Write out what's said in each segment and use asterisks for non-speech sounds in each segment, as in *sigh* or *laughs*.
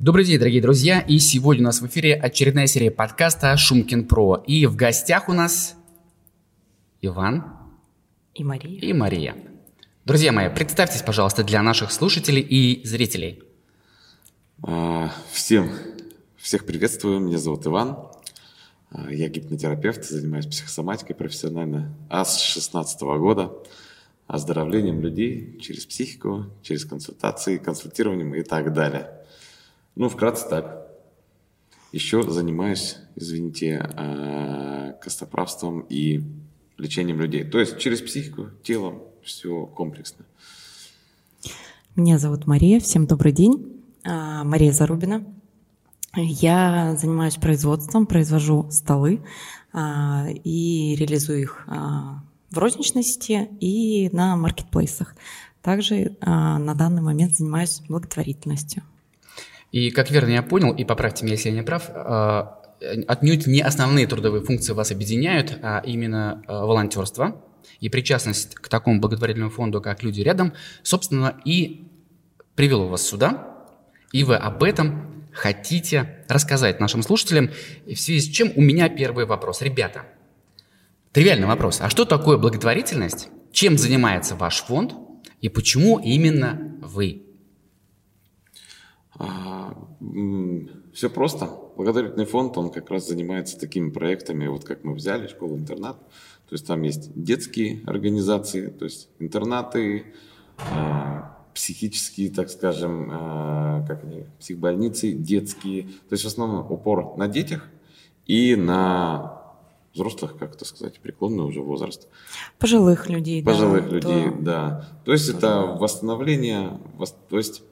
Добрый день, дорогие друзья, и сегодня у нас в эфире очередная серия подкаста «Шумкин Про». И в гостях у нас Иван и Мария. И Мария. Друзья мои, представьтесь, пожалуйста, для наших слушателей и зрителей. А, всем, всех приветствую, меня зовут Иван. А, я гипнотерапевт, занимаюсь психосоматикой профессионально, а с 16 года оздоровлением людей через психику, через консультации, консультированием и так далее. Ну, вкратце так. Еще занимаюсь, извините, а, костоправством и лечением людей. То есть через психику, телом, все комплексно. Меня зовут Мария, всем добрый день. А, Мария Зарубина. Я занимаюсь производством, произвожу столы а, и реализую их в розничной сети и на маркетплейсах. Также на данный момент занимаюсь благотворительностью. И как верно я понял, и поправьте меня, если я не прав, а, отнюдь не основные трудовые функции вас объединяют, а именно а, волонтерство и причастность к такому благотворительному фонду, как «Люди рядом», собственно, и привело вас сюда, и вы об этом хотите рассказать нашим слушателям, и в связи с чем у меня первый вопрос. Ребята, тривиальный вопрос. А что такое благотворительность? Чем занимается ваш фонд? И почему именно вы? А, все просто. Благотворительный фонд, он как раз занимается такими проектами, вот как мы взяли школу-интернат. То есть там есть детские организации, то есть интернаты, а, психические, так скажем, а, как они, психбольницы, детские. То есть в основном упор на детях и на взрослых, как это сказать, преклонный уже возраст. Пожилых людей. Пожилых да, людей, то... да. То есть Пожилых. это восстановление, то есть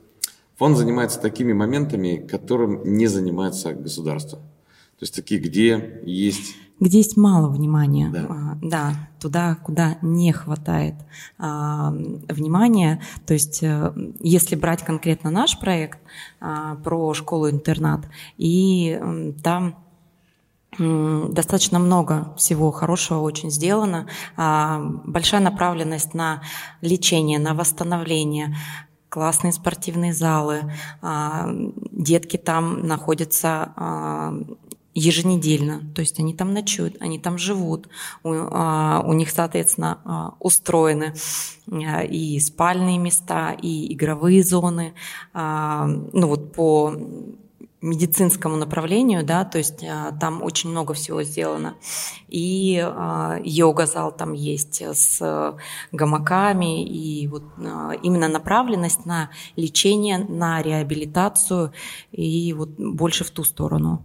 Фонд занимается такими моментами, которым не занимается государство. То есть такие, где есть... Где есть мало внимания, да, а, да туда, куда не хватает а, внимания. То есть а, если брать конкретно наш проект а, про школу-интернат, и там Достаточно много всего хорошего очень сделано. А, большая направленность на лечение, на восстановление, классные спортивные залы, а, детки там находятся а, еженедельно, то есть они там ночуют, они там живут, у, а, у них, соответственно, устроены и спальные места, и игровые зоны, ну вот по медицинскому направлению, да, то есть а, там очень много всего сделано. И а, йога-зал там есть с гамаками, и вот а, именно направленность на лечение, на реабилитацию, и вот больше в ту сторону.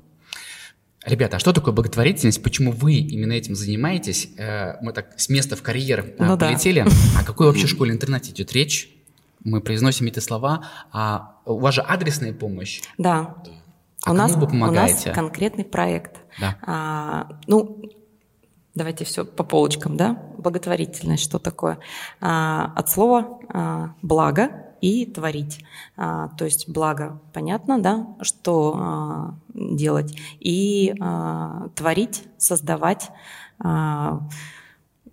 Ребята, а что такое благотворительность? Почему вы именно этим занимаетесь? Э, мы так с места в карьер ну, полетели. Да. *laughs* О какой вообще школе-интернате идет речь? Мы произносим эти слова. А у вас же адресная помощь? Да. А у нас, вы помогаете? У нас конкретный проект. Да. А, ну, давайте все по полочкам, да? Благотворительность, что такое? А, от слова а, благо и творить. А, то есть благо, понятно, да, что а, делать. И а, творить, создавать. А,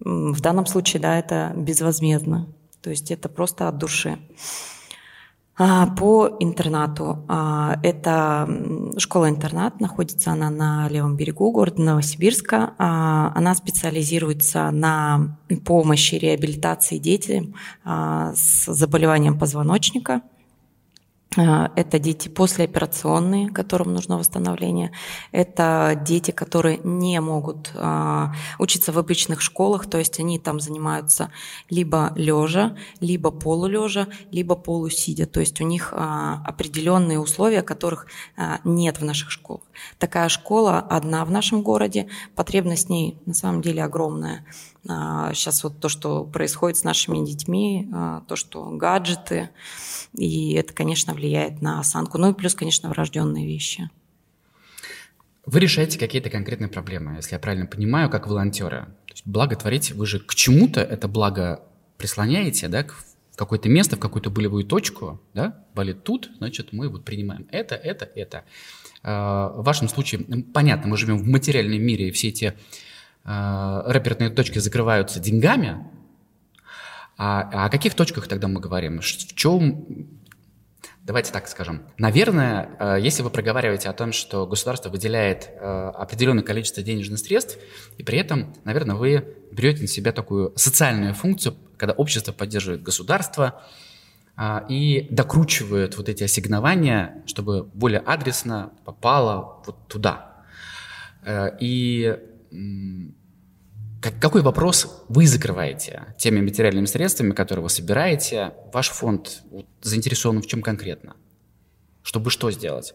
в данном случае, да, это безвозмездно. То есть это просто от души. А, по интернату. А, это школа-интернат, находится она на левом берегу города Новосибирска. А, она специализируется на помощи реабилитации детям с заболеванием позвоночника – это дети послеоперационные, которым нужно восстановление. Это дети, которые не могут а, учиться в обычных школах, то есть они там занимаются либо лежа, либо полулежа, либо полусидя. То есть у них а, определенные условия, которых нет в наших школах. Такая школа одна в нашем городе, потребность в ней на самом деле огромная. Сейчас вот то, что происходит с нашими детьми, то, что гаджеты, и это, конечно, влияет на осанку. Ну и плюс, конечно, врожденные вещи. Вы решаете какие-то конкретные проблемы, если я правильно понимаю, как волонтеры. Благо творите, вы же к чему-то это благо прислоняете, да, в какое-то место, в какую-то болевую точку, да, болит тут, значит, мы вот принимаем это, это, это. А, в вашем случае, понятно, мы живем в материальном мире, и все эти а, рэперные точки закрываются деньгами, а, а о каких точках тогда мы говорим? В чем Давайте так скажем. Наверное, э, если вы проговариваете о том, что государство выделяет э, определенное количество денежных средств, и при этом, наверное, вы берете на себя такую социальную функцию, когда общество поддерживает государство э, и докручивает вот эти ассигнования, чтобы более адресно попало вот туда. И какой вопрос вы закрываете теми материальными средствами, которые вы собираете? Ваш фонд заинтересован в чем конкретно? Чтобы что сделать?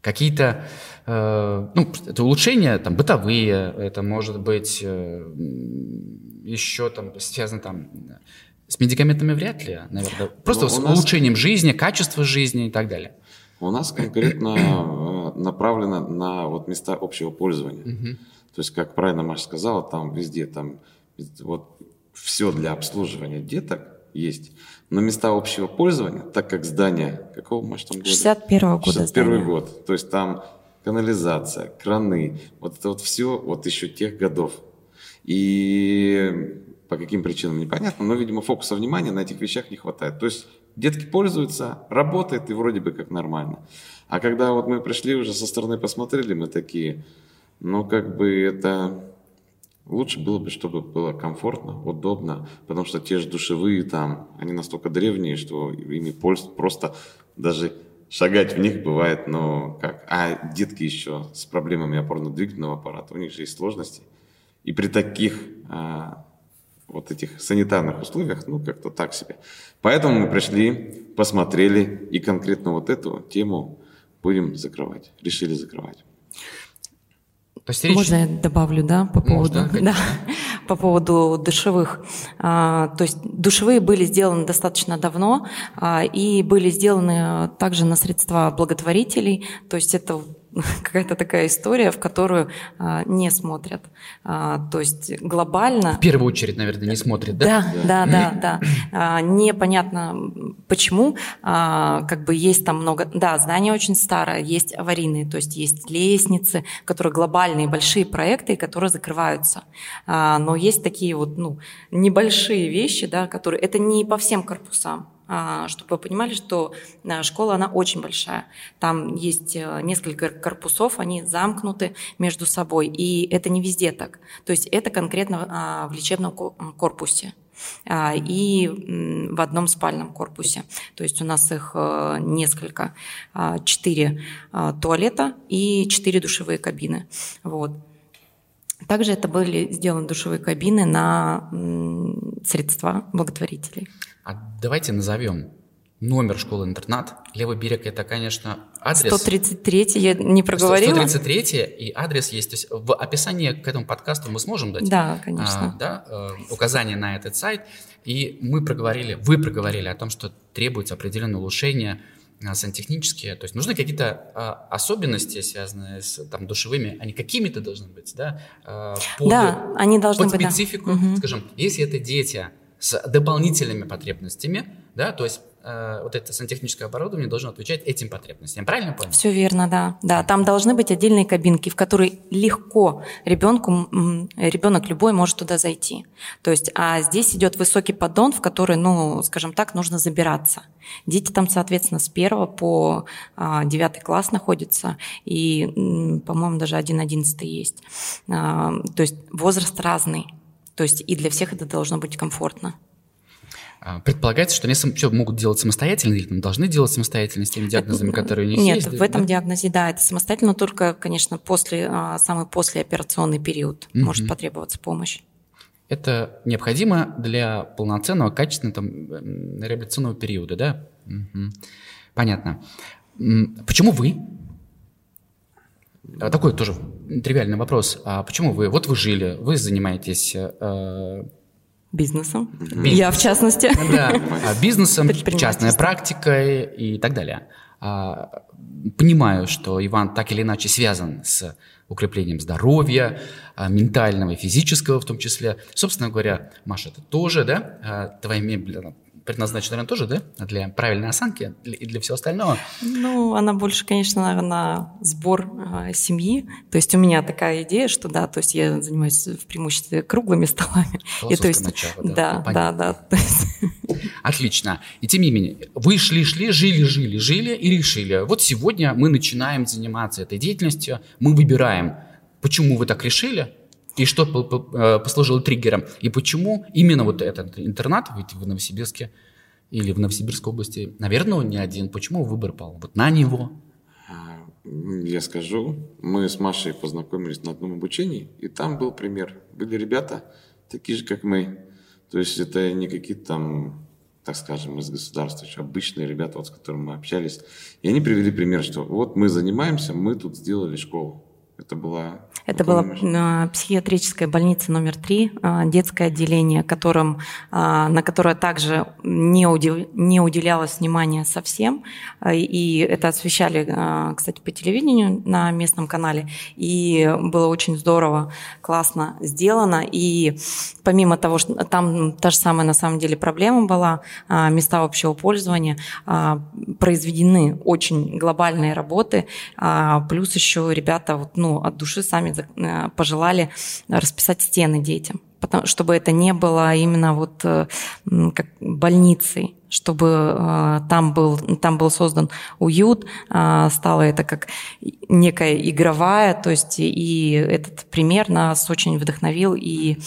Какие-то, э, ну, это улучшения там бытовые, это может быть э, еще там связано там с медикаментами вряд ли, наверное, просто ну, с нас... улучшением жизни, качества жизни и так далее. У нас конкретно э, направлено на вот места общего пользования. То есть, как правильно Маша сказала, там везде там вот все для обслуживания деток есть. Но места общего пользования, так как здание, какого, Маша, там года? 61 года 61 год. То есть там канализация, краны, вот это вот все вот еще тех годов. И по каким причинам непонятно, но, видимо, фокуса внимания на этих вещах не хватает. То есть детки пользуются, работает и вроде бы как нормально. А когда вот мы пришли уже со стороны посмотрели, мы такие, но как бы это лучше было бы, чтобы было комфортно, удобно, потому что те же душевые там, они настолько древние, что ими просто даже шагать в них бывает, но как. А детки еще с проблемами опорно-двигательного аппарата, у них же есть сложности. И при таких а, вот этих санитарных условиях, ну, как-то так себе. Поэтому мы пришли, посмотрели и конкретно вот эту тему будем закрывать, решили закрывать. То есть речь... Можно я добавлю, да, по поводу, Можно, да, *laughs* по поводу душевых. А, то есть душевые были сделаны достаточно давно а, и были сделаны также на средства благотворителей. То есть это *laughs* какая-то такая история, в которую а, не смотрят. А, то есть глобально... В первую очередь, наверное, не смотрят, да? Да, да, да, да. А, непонятно почему. А, как бы есть там много... Да, здание очень старое, есть аварийные, то есть есть лестницы, которые глобальные, большие проекты, которые закрываются. А, но есть такие вот, ну, небольшие вещи, да, которые... Это не по всем корпусам. А, чтобы вы понимали, что а, школа, она очень большая. Там есть э, несколько корпусов, они замкнуты между собой, и это не везде так. То есть это конкретно а, в лечебном корпусе и в одном спальном корпусе. То есть у нас их э, несколько, четыре туалета и четыре душевые кабины. Вот. Также это были сделаны душевые кабины на средства благотворителей. А давайте назовем номер школы-интернат. Левый берег – это, конечно, адрес. 133 я не проговорила. 133 и адрес есть. То есть в описании к этому подкасту мы сможем дать да, конечно. А, да, э, указание на этот сайт. И мы проговорили, вы проговорили о том, что требуется определенное улучшение а, сантехнические, то есть нужны какие-то а, особенности, связанные с там, душевыми, они какими-то должны быть, да? А, под, да, они должны под быть, специфику, да. скажем, если это дети с дополнительными потребностями, да, то есть э, вот это сантехническое оборудование должно отвечать этим потребностям. Правильно понял? Все верно, да. Да, там должны быть отдельные кабинки, в которые легко ребенку, ребенок любой может туда зайти. То есть, а здесь идет высокий поддон, в который, ну, скажем так, нужно забираться. Дети там, соответственно, с первого по а, девятый класс находятся, и, по-моему, даже один одиннадцатый есть. А, то есть возраст разный. То есть и для всех это должно быть комфортно. А, предполагается, что они все могут делать самостоятельно или должны делать самостоятельно с теми диагнозами, это, которые у них нет, есть? Нет, в этом да? диагнозе, да, это самостоятельно, только, конечно, после, а, самый послеоперационный период угу. может потребоваться помощь. Это необходимо для полноценного, качественного там, реабилитационного периода, да? Угу. Понятно. Почему вы такой тоже тривиальный вопрос. А почему вы, вот вы жили, вы занимаетесь... Э, Бизнесом. Бизнес. Я в частности. Да, а, *laughs* бизнесом, частной практикой и так далее. А, понимаю, что Иван так или иначе связан с укреплением здоровья, а, ментального и физического в том числе. Собственно говоря, Маша, это тоже, да, твоя мебель, предназначена, наверное, тоже, да? Для правильной осанки и для всего остального? Ну, она больше, конечно, на сбор э, семьи. То есть у меня такая идея, что да, то есть я занимаюсь в преимуществе круглыми столами. И, то есть, начало, да, да, да, да. Отлично. И тем не менее, вы шли-шли, жили-жили, жили и решили. Вот сегодня мы начинаем заниматься этой деятельностью, мы выбираем, почему вы так решили, и что э, послужило триггером? И почему именно вот этот интернат, ведь в Новосибирске или в Новосибирской области, наверное, он не один. Почему выбор пал вот на него? Я скажу, мы с Машей познакомились на одном обучении, и там был пример. Были ребята, такие же, как мы. То есть это не какие-то там, так скажем, из государства, еще обычные ребята, вот, с которыми мы общались. И они привели пример, что вот мы занимаемся, мы тут сделали школу. Это была это была а, психиатрическая больница номер три, а, детское отделение, которым, а, на которое также не, удел, не уделялось внимания совсем. И это освещали, кстати, по телевидению на местном канале. И было очень здорово, классно сделано. И помимо того, что там та же самая на самом деле проблема была, места общего пользования, произведены очень глобальные работы, плюс еще ребята вот, ну, от души сами Э, пожелали расписать стены детям, чтобы это не было именно вот э, как больницей, чтобы э, там был, там был создан уют, стало это как некая игровая, то есть и этот пример нас очень вдохновил и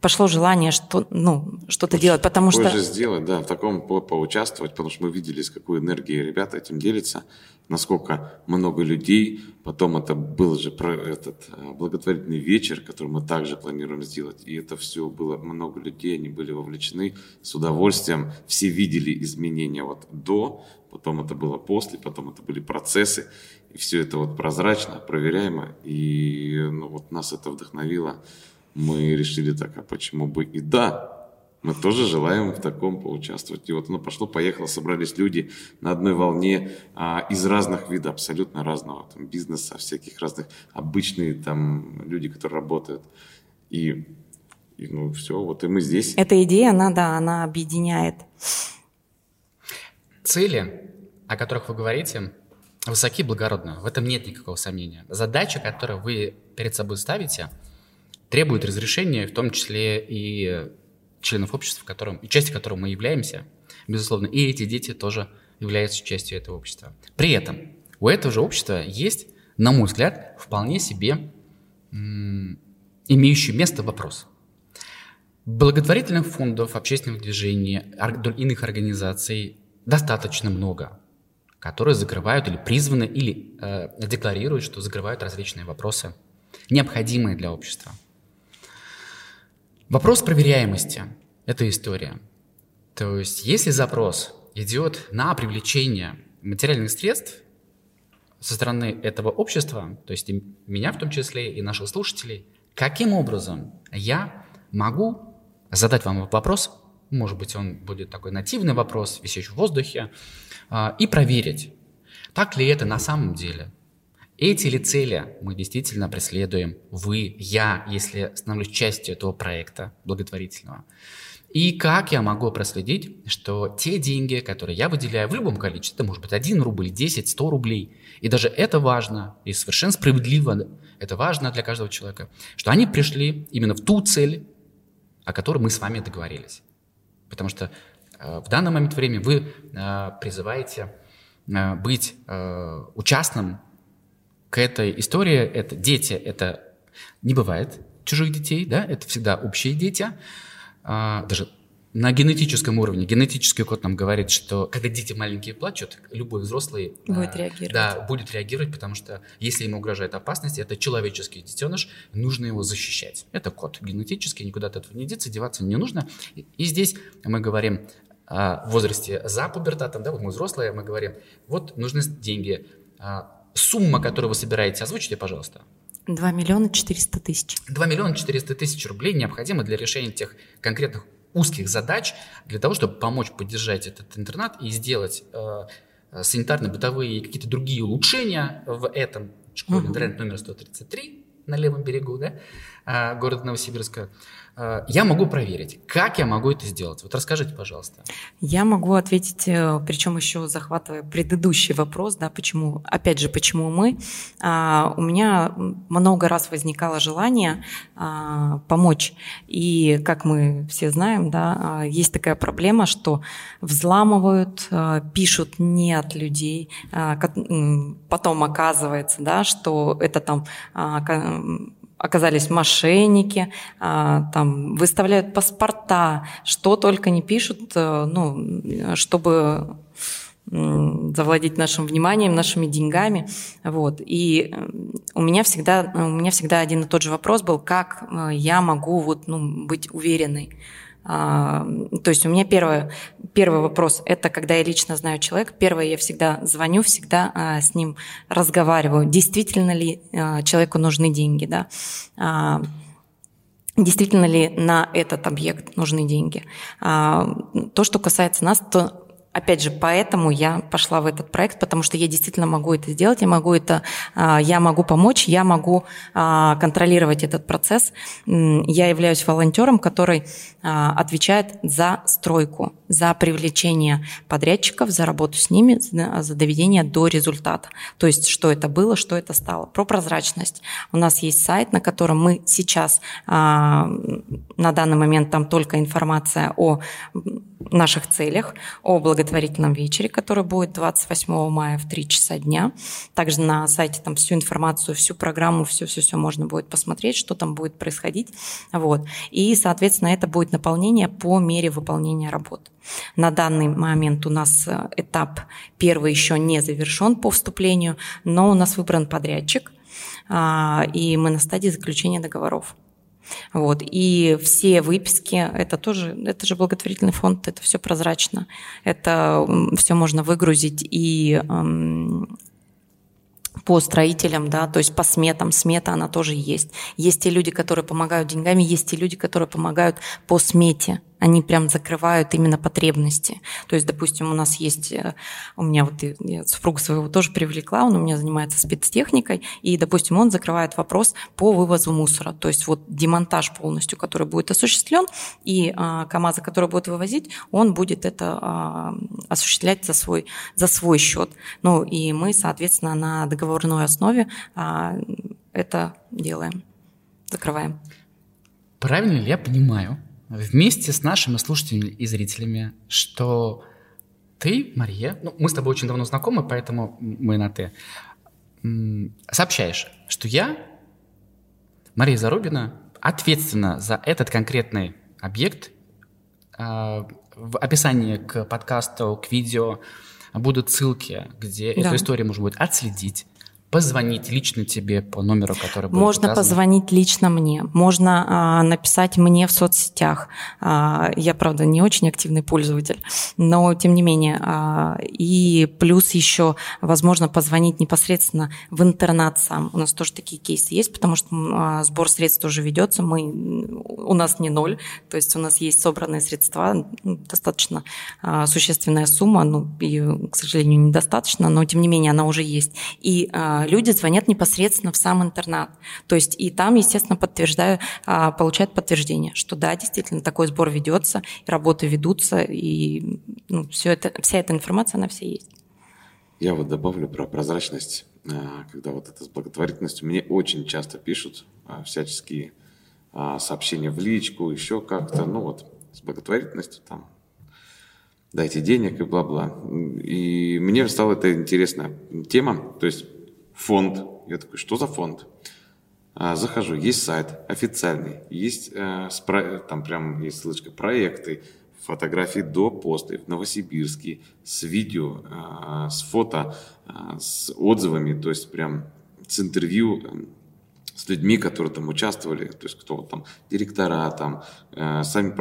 пошло желание что, ну, что-то делать, потому что... же сделать, да, в таком по поучаствовать, потому что мы видели, с какой энергией ребята этим делятся, насколько много людей, потом это был же про этот э, благотворительный вечер, который мы также планируем сделать, и это все было много людей, они были вовлечены с удовольствием, все видели изменения вот до, потом это было после, потом это были процессы, и все это вот прозрачно, проверяемо, и ну, вот нас это вдохновило мы решили так, а почему бы и да, мы тоже желаем в таком поучаствовать. И вот оно пошло, поехало, собрались люди на одной волне а, из разных видов, абсолютно разного там, бизнеса, всяких разных, обычные там люди, которые работают. И, и ну все, вот и мы здесь. Эта идея, она, да, она объединяет. Цели, о которых вы говорите, высоки и благородны. В этом нет никакого сомнения. Задача, которую вы перед собой ставите – требует разрешения, в том числе и членов общества, в котором, и частью которого мы являемся, безусловно, и эти дети тоже являются частью этого общества. При этом у этого же общества есть, на мой взгляд, вполне себе имеющий место вопрос. Благотворительных фондов, общественных движений, иных организаций достаточно много, которые закрывают или призваны, или э, декларируют, что закрывают различные вопросы, необходимые для общества. Вопрос проверяемости – это история. То есть, если запрос идет на привлечение материальных средств со стороны этого общества, то есть и меня в том числе, и наших слушателей, каким образом я могу задать вам вопрос, может быть, он будет такой нативный вопрос, висящий в воздухе, а, и проверить, так ли это на самом деле – эти ли цели мы действительно преследуем, вы, я, если становлюсь частью этого проекта благотворительного? И как я могу проследить, что те деньги, которые я выделяю в любом количестве, это может быть 1 рубль, 10, 100 рублей, и даже это важно, и совершенно справедливо, это важно для каждого человека, что они пришли именно в ту цель, о которой мы с вами договорились. Потому что э, в данный момент времени вы э, призываете э, быть э, участным к этой истории это дети, это не бывает чужих детей, да, это всегда общие дети, а, даже на генетическом уровне. Генетический код нам говорит, что когда дети маленькие плачут, любой взрослый будет а, реагировать. Да, будет реагировать, потому что если ему угрожает опасность, это человеческий детеныш, нужно его защищать. Это код генетический, никуда от этого не деться, деваться не нужно. И здесь мы говорим о возрасте за пубертатом, да, вот мы взрослые, мы говорим, вот нужны деньги, а, сумма, которую вы собираете, озвучите, пожалуйста. 2 миллиона 400 тысяч. 2 миллиона 400 тысяч рублей необходимо для решения тех конкретных узких задач, для того, чтобы помочь поддержать этот интернат и сделать э, санитарно-бытовые и какие-то другие улучшения в этом школе, угу. интернет номер 133, на левом берегу, да, а, города Новосибирска. А, я могу проверить. Как я могу это сделать? Вот расскажите, пожалуйста. Я могу ответить, э, причем еще захватывая предыдущий вопрос, да, почему, опять же, почему мы. А, у меня много раз возникало желание помочь. И, как мы все знаем, да, есть такая проблема, что взламывают, пишут не от людей, потом оказывается, да, что это там оказались мошенники, а, там выставляют паспорта, что только не пишут, э, ну, чтобы завладеть нашим вниманием, нашими деньгами. Вот. И э, у меня, всегда, у меня всегда один и тот же вопрос был, как э, я могу вот, ну, быть уверенной. А, то есть у меня первое, первый вопрос – это когда я лично знаю человека. Первое, я всегда звоню, всегда а, с ним разговариваю. Действительно ли а, человеку нужны деньги, да? Действительно ли на этот объект нужны деньги? То, что касается нас, то опять же, поэтому я пошла в этот проект, потому что я действительно могу это сделать, я могу это, а, я могу помочь, я могу а, контролировать этот процесс. Я являюсь волонтером, который а, отвечает за стройку, за привлечение подрядчиков, за работу с ними, за доведение до результата. То есть, что это было, что это стало. Про прозрачность. У нас есть сайт, на котором мы сейчас, на данный момент там только информация о наших целях, о благотворительном вечере, который будет 28 мая в 3 часа дня. Также на сайте там всю информацию, всю программу, все-все-все можно будет посмотреть, что там будет происходить. Вот. И, соответственно, это будет наполнение по мере выполнения работ. На данный момент у нас э, этап первый еще не завершен по вступлению, но у нас выбран подрядчик, а, и мы на стадии заключения договоров. Вот. И все выписки, это тоже, это же благотворительный фонд, это все прозрачно. Это все можно выгрузить и по строителям, да, то есть по сметам, смета она тоже есть. Есть те люди, которые помогают деньгами, есть те люди, которые помогают по смете они прям закрывают именно потребности. То есть, допустим, у нас есть, э, у меня вот я супруга своего тоже привлекла, он у меня занимается спецтехникой, и, допустим, он закрывает вопрос по вывозу мусора. То есть вот демонтаж полностью, который будет осуществлен, и а, КАМАЗы, которые будут вывозить, он будет это а, осуществлять за свой, за свой счет. Ну и мы, соответственно, на договорной основе а, это делаем, закрываем. Правильно ли я понимаю, вместе с нашими слушателями и зрителями, что ты, Мария, ну, мы с тобой очень давно знакомы, поэтому мы на «ты», сообщаешь, что я, Мария Зарубина, ответственна за этот конкретный объект. А, в описании к подкасту, к видео будут ссылки, где да. эту историю можно будет отследить позвонить лично тебе по номеру, который будет Можно указан? позвонить лично мне, можно а, написать мне в соцсетях. А, я, правда, не очень активный пользователь, но тем не менее. А, и плюс еще, возможно, позвонить непосредственно в интернат сам. У нас тоже такие кейсы есть, потому что а, сбор средств уже ведется. Мы, у нас не ноль, то есть у нас есть собранные средства, достаточно а, существенная сумма, ну, ее, к сожалению, недостаточно, но тем не менее она уже есть. И а, люди звонят непосредственно в сам интернат. То есть и там, естественно, подтверждаю, а, получают подтверждение, что да, действительно, такой сбор ведется, работы ведутся, и ну, все это, вся эта информация, она все есть. Я вот добавлю про прозрачность. А, когда вот это с благотворительностью, мне очень часто пишут а, всяческие сообщения в личку, еще как-то, ну вот, с благотворительностью там, дайте денег и бла-бла. И мне стала это интересная тема. То есть фонд. Я такой, что за фонд? А, захожу, есть сайт официальный, есть э, там прям есть ссылочка проекты, фотографии до поста в Новосибирске, с видео, э, с фото, э, с отзывами, то есть прям с интервью э, с людьми, которые там участвовали, то есть кто там директора, там э, сами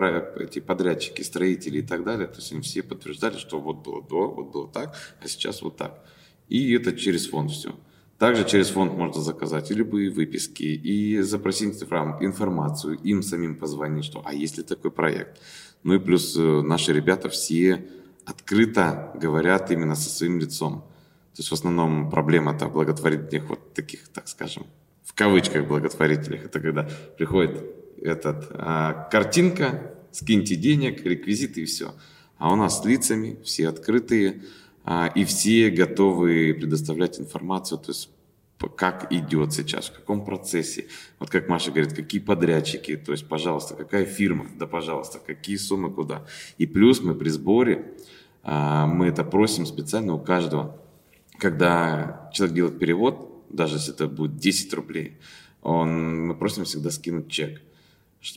эти подрядчики, строители и так далее, то есть они все подтверждали, что вот было до, вот было так, а сейчас вот так. И это через фонд все. Также через фонд можно заказать и любые выписки, и запросить информацию, им самим позвонить, что а есть ли такой проект. Ну и плюс э, наши ребята все открыто говорят именно со своим лицом. То есть в основном проблема-то благотворительных вот таких, так скажем, в кавычках благотворителях. Это когда приходит этот, а, картинка, скиньте денег, реквизиты и все. А у нас с лицами, все открытые, и все готовы предоставлять информацию, то есть как идет сейчас, в каком процессе. Вот как Маша говорит, какие подрядчики, то есть, пожалуйста, какая фирма, да, пожалуйста, какие суммы куда. И плюс мы при сборе, а, мы это просим специально у каждого. Когда человек делает перевод, даже если это будет 10 рублей, он, мы просим всегда скинуть чек.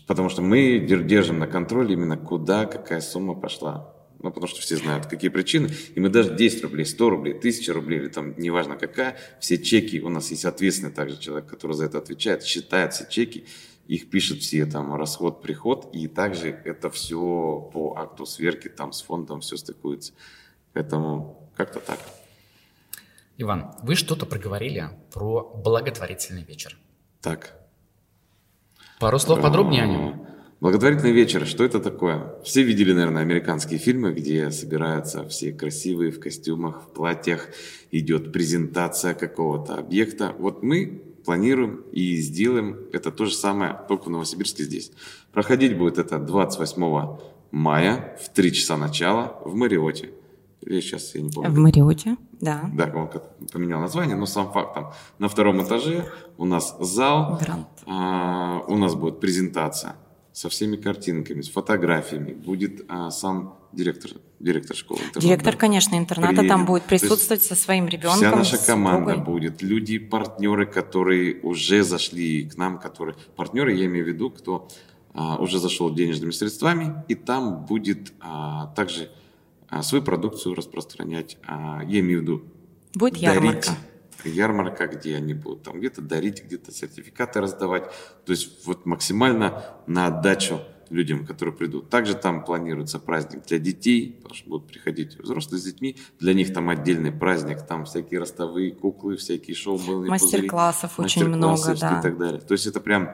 Потому что мы держим на контроле именно куда какая сумма пошла. Ну, потому что все знают, какие причины. И мы даже 10 рублей, 100 рублей, 1000 рублей, или там неважно какая, все чеки, у нас есть ответственный также человек, который за это отвечает, считает все чеки, их пишет все там расход, приход, и также это все по акту сверки, там с фондом все стыкуется. Поэтому как-то так. Иван, вы что-то проговорили про благотворительный вечер. Так. Пару слов подробнее о нем. Благотворительный вечер, что это такое? Все видели, наверное, американские фильмы, где собираются все красивые в костюмах, в платьях, идет презентация какого-то объекта. Вот мы планируем и сделаем это то же самое только в Новосибирске здесь. Проходить будет это 28 мая в 3 часа начала в Мариоте. Или сейчас я не помню. В Мариоте, да. Да, он поменял название, но сам факт там. На втором этаже у нас зал, а, у нас будет презентация со всеми картинками, с фотографиями. Будет а, сам директор, директор школы. Интерната, директор, конечно, интерната приедет. там будет присутствовать со своим ребенком. Вся наша команда будет, люди, партнеры, которые уже зашли к нам, которые партнеры, я имею в виду, кто а, уже зашел денежными средствами, и там будет а, также а, свою продукцию распространять. А, я имею в виду будет дарить, ярмарка ярмарка, где они будут там где-то дарить, где-то сертификаты раздавать. То есть вот максимально на отдачу людям, которые придут. Также там планируется праздник для детей, потому что будут приходить взрослые с детьми. Для них там отдельный праздник, там всякие ростовые куклы, всякие шоу, мастер-классов очень много, да. и так далее. То есть это прям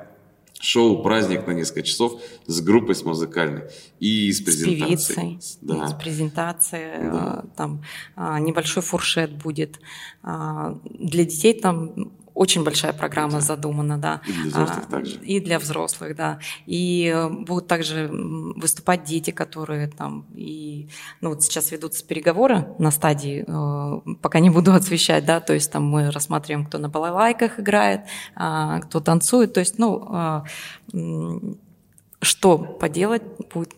шоу, праздник на несколько часов с группой с музыкальной и с презентацией. С певицей, да. с презентацией, да. там а, небольшой фуршет будет. А, для детей там очень большая программа да. задумана, да. И для взрослых а, также. И для взрослых, да. И будут также выступать дети, которые там и ну вот сейчас ведутся переговоры на стадии, э, пока не буду *laughs* освещать, да, то есть там мы рассматриваем, кто на балалайках играет, э, кто танцует, то есть ну э, что поделать будет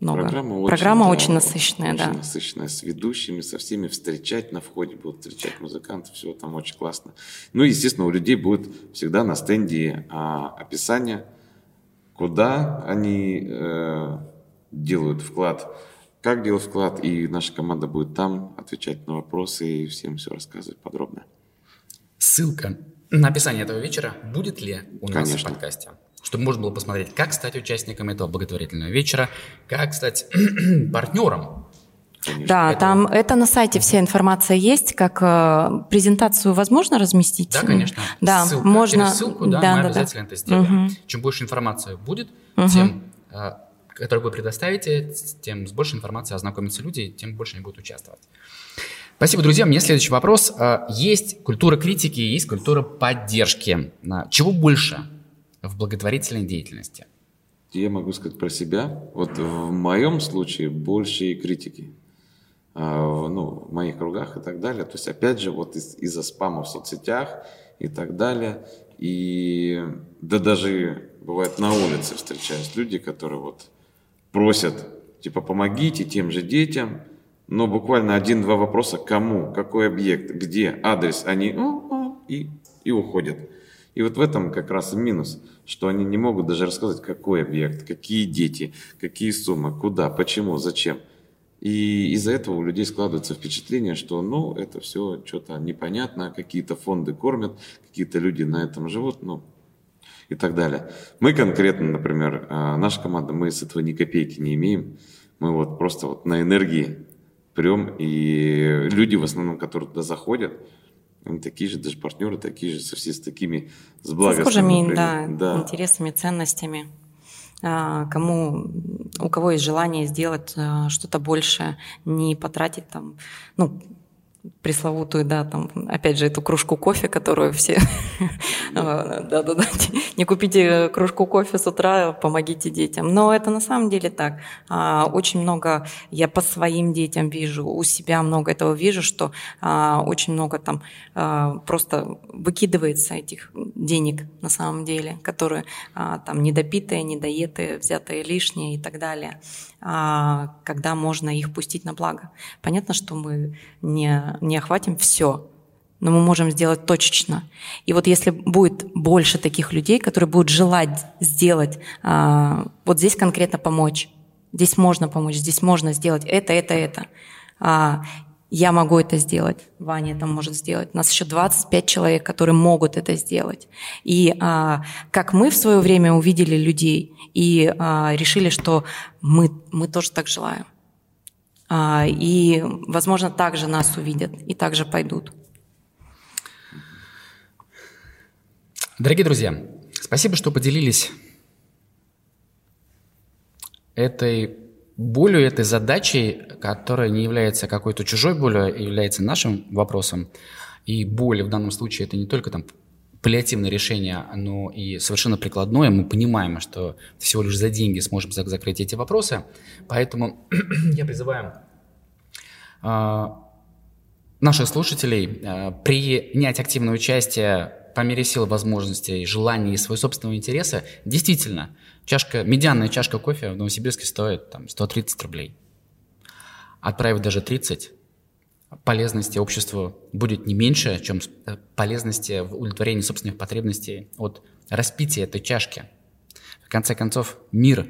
много. Программа очень, Программа да, очень насыщенная, очень да. насыщенная, с ведущими, со всеми встречать на входе будут встречать музыкантов, все там очень классно. Ну и, естественно, у людей будет всегда на стенде а, описание, куда они э, делают вклад, как делают вклад, и наша команда будет там отвечать на вопросы и всем все рассказывать подробно. Ссылка на описание этого вечера будет ли у нас Конечно. в подкасте? Чтобы можно было посмотреть, как стать участником этого благотворительного вечера, как стать *clears throat* партнером. Конечно, да, этого. там это на сайте вся информация есть, как э, презентацию возможно разместить. Да, конечно. Да, Ссылка, можно. Через ссылку, да, да мы да, обязательно да. это сделаем. Угу. Чем больше информации будет, угу. тем, э, которую вы предоставите, тем с большей информацией ознакомятся люди, тем больше они будут участвовать. Спасибо, друзья. У меня следующий вопрос. Э, есть культура критики, есть культура поддержки. Чего больше? В благотворительной деятельности? Я могу сказать про себя. Вот в моем случае больше критики. А, ну, в моих кругах и так далее. То есть, опять же, вот из- из-за спама в соцсетях и так далее. И да даже бывает на улице встречаюсь люди, которые вот просят, типа, помогите тем же детям, но буквально один-два вопроса, кому, какой объект, где, адрес, они и, и уходят. И вот в этом как раз и минус, что они не могут даже рассказать, какой объект, какие дети, какие суммы, куда, почему, зачем. И из-за этого у людей складывается впечатление, что ну это все что-то непонятно, какие-то фонды кормят, какие-то люди на этом живут, ну и так далее. Мы конкретно, например, а, наша команда, мы с этого ни копейки не имеем. Мы вот просто вот на энергии прем, и люди в основном, которые туда заходят, они такие же, даже партнеры такие же, со все с такими, с благостными. да, да, интересами, ценностями. А, кому, у кого есть желание сделать а, что-то больше, не потратить там, ну, пресловутую, да, там, опять же, эту кружку кофе, которую все... *laughs* Да-да-да, не купите кружку кофе с утра, помогите детям. Но это на самом деле так. А, очень много, я по своим детям вижу, у себя много этого вижу, что а, очень много там а, просто выкидывается этих денег на самом деле, которые там недопитые, недоетые, взятые лишние и так далее. А, когда можно их пустить на благо. Понятно, что мы не, не охватим все, но мы можем сделать точечно. И вот если будет больше таких людей, которые будут желать сделать, а, вот здесь конкретно помочь, здесь можно помочь, здесь можно сделать это, это, это. Я могу это сделать, Ваня это может сделать. У нас еще 25 человек, которые могут это сделать. И а, как мы в свое время увидели людей и а, решили, что мы, мы тоже так желаем. А, и, возможно, также нас увидят и также пойдут. Дорогие друзья, спасибо, что поделились этой болью, этой задачей, которая не является какой-то чужой болью, а является нашим вопросом. И боль в данном случае это не только там паллиативное решение, но и совершенно прикладное. Мы понимаем, что всего лишь за деньги сможем закрыть эти вопросы. Поэтому *clears throat* я призываю э, наших слушателей э, принять активное участие по мере сил возможностей, желаний и своего собственного интереса. Действительно, чашка, медианная чашка кофе в Новосибирске стоит там, 130 рублей. Отправив даже 30, полезности обществу будет не меньше, чем э, полезности в удовлетворении собственных потребностей от распития этой чашки. В конце концов, мир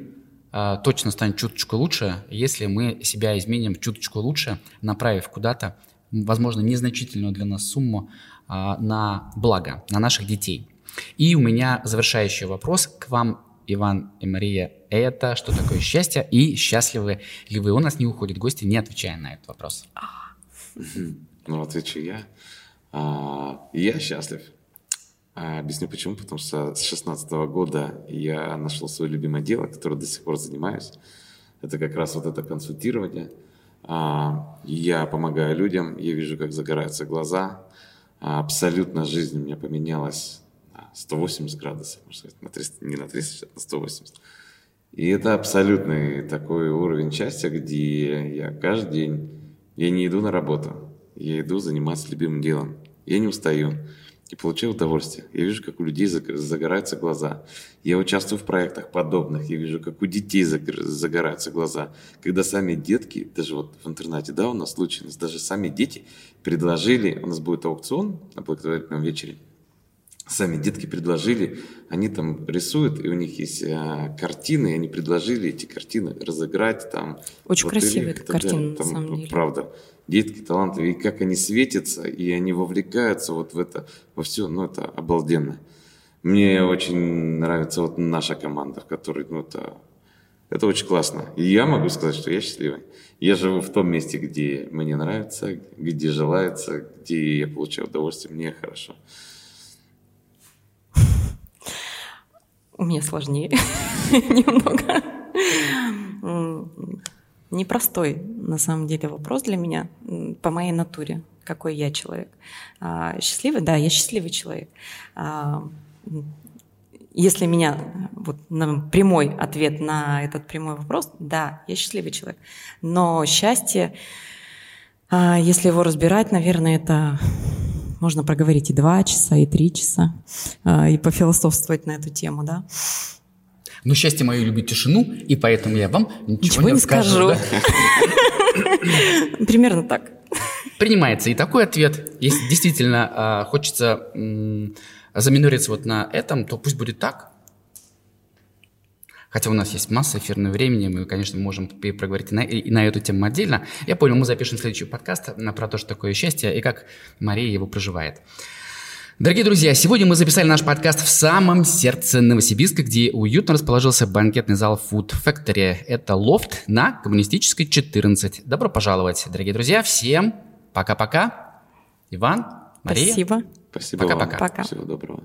э, точно станет чуточку лучше, если мы себя изменим чуточку лучше, направив куда-то, возможно, незначительную для нас сумму э, на благо, на наших детей. И у меня завершающий вопрос к вам, Иван и Мария. Это что такое счастье и счастливы ли вы? У нас не уходят гости, не отвечая на этот вопрос. Ну, отвечу я. А, я счастлив. А, объясню почему. Потому что с 16 года я нашел свое любимое дело, которое до сих пор занимаюсь. Это как раз вот это консультирование. А, я помогаю людям, я вижу, как загораются глаза. Абсолютно жизнь у меня поменялась 180 градусов, можно сказать, на 300, не на 360, на 180. И это абсолютный такой уровень счастья, где я каждый день я не иду на работу, я иду заниматься любимым делом. Я не устаю и получаю удовольствие. Я вижу, как у людей загораются глаза. Я участвую в проектах подобных. Я вижу, как у детей загораются глаза. Когда сами детки, даже вот в интернете, да, у нас нас даже сами дети предложили, у нас будет аукцион на благотворительном вечере, сами детки предложили, они там рисуют, и у них есть а, картины, и они предложили эти картины разыграть там. Очень красивые картины, там, на самом деле. Правда. Детки талантливые, и как они светятся, и они вовлекаются вот в это, во все, ну это обалденно. Мне очень нравится вот наша команда, в которой, ну это, это очень классно. И я могу сказать, что я счастливый. Я живу в том месте, где мне нравится, где желается, где я получаю удовольствие, мне хорошо. У меня сложнее *laughs* немного. Непростой, на самом деле, вопрос для меня по моей натуре, какой я человек. А, счастливый? Да, я счастливый человек. А, если меня вот на прямой ответ на этот прямой вопрос, да, я счастливый человек. Но счастье, а, если его разбирать, наверное, это можно проговорить и два часа, и три часа, а, и пофилософствовать на эту тему, да. Но счастье мое любит тишину, и поэтому я вам ничего, ничего не, не скажу. Да? *laughs* Примерно так. Принимается и такой ответ. Если действительно э, хочется э, заминориться вот на этом, то пусть будет так. Хотя у нас есть масса эфирного времени, мы, конечно, можем проговорить и на, и на эту тему отдельно. Я понял, мы запишем следующий подкаст про то, что такое счастье и как Мария его проживает. Дорогие друзья, сегодня мы записали наш подкаст в самом сердце Новосибирска, где уютно расположился банкетный зал Food Factory. Это лофт на Коммунистической 14. Добро пожаловать, дорогие друзья. Всем пока-пока. Иван, Мария. Спасибо. Спасибо Пока-пока. Пока. Всего доброго.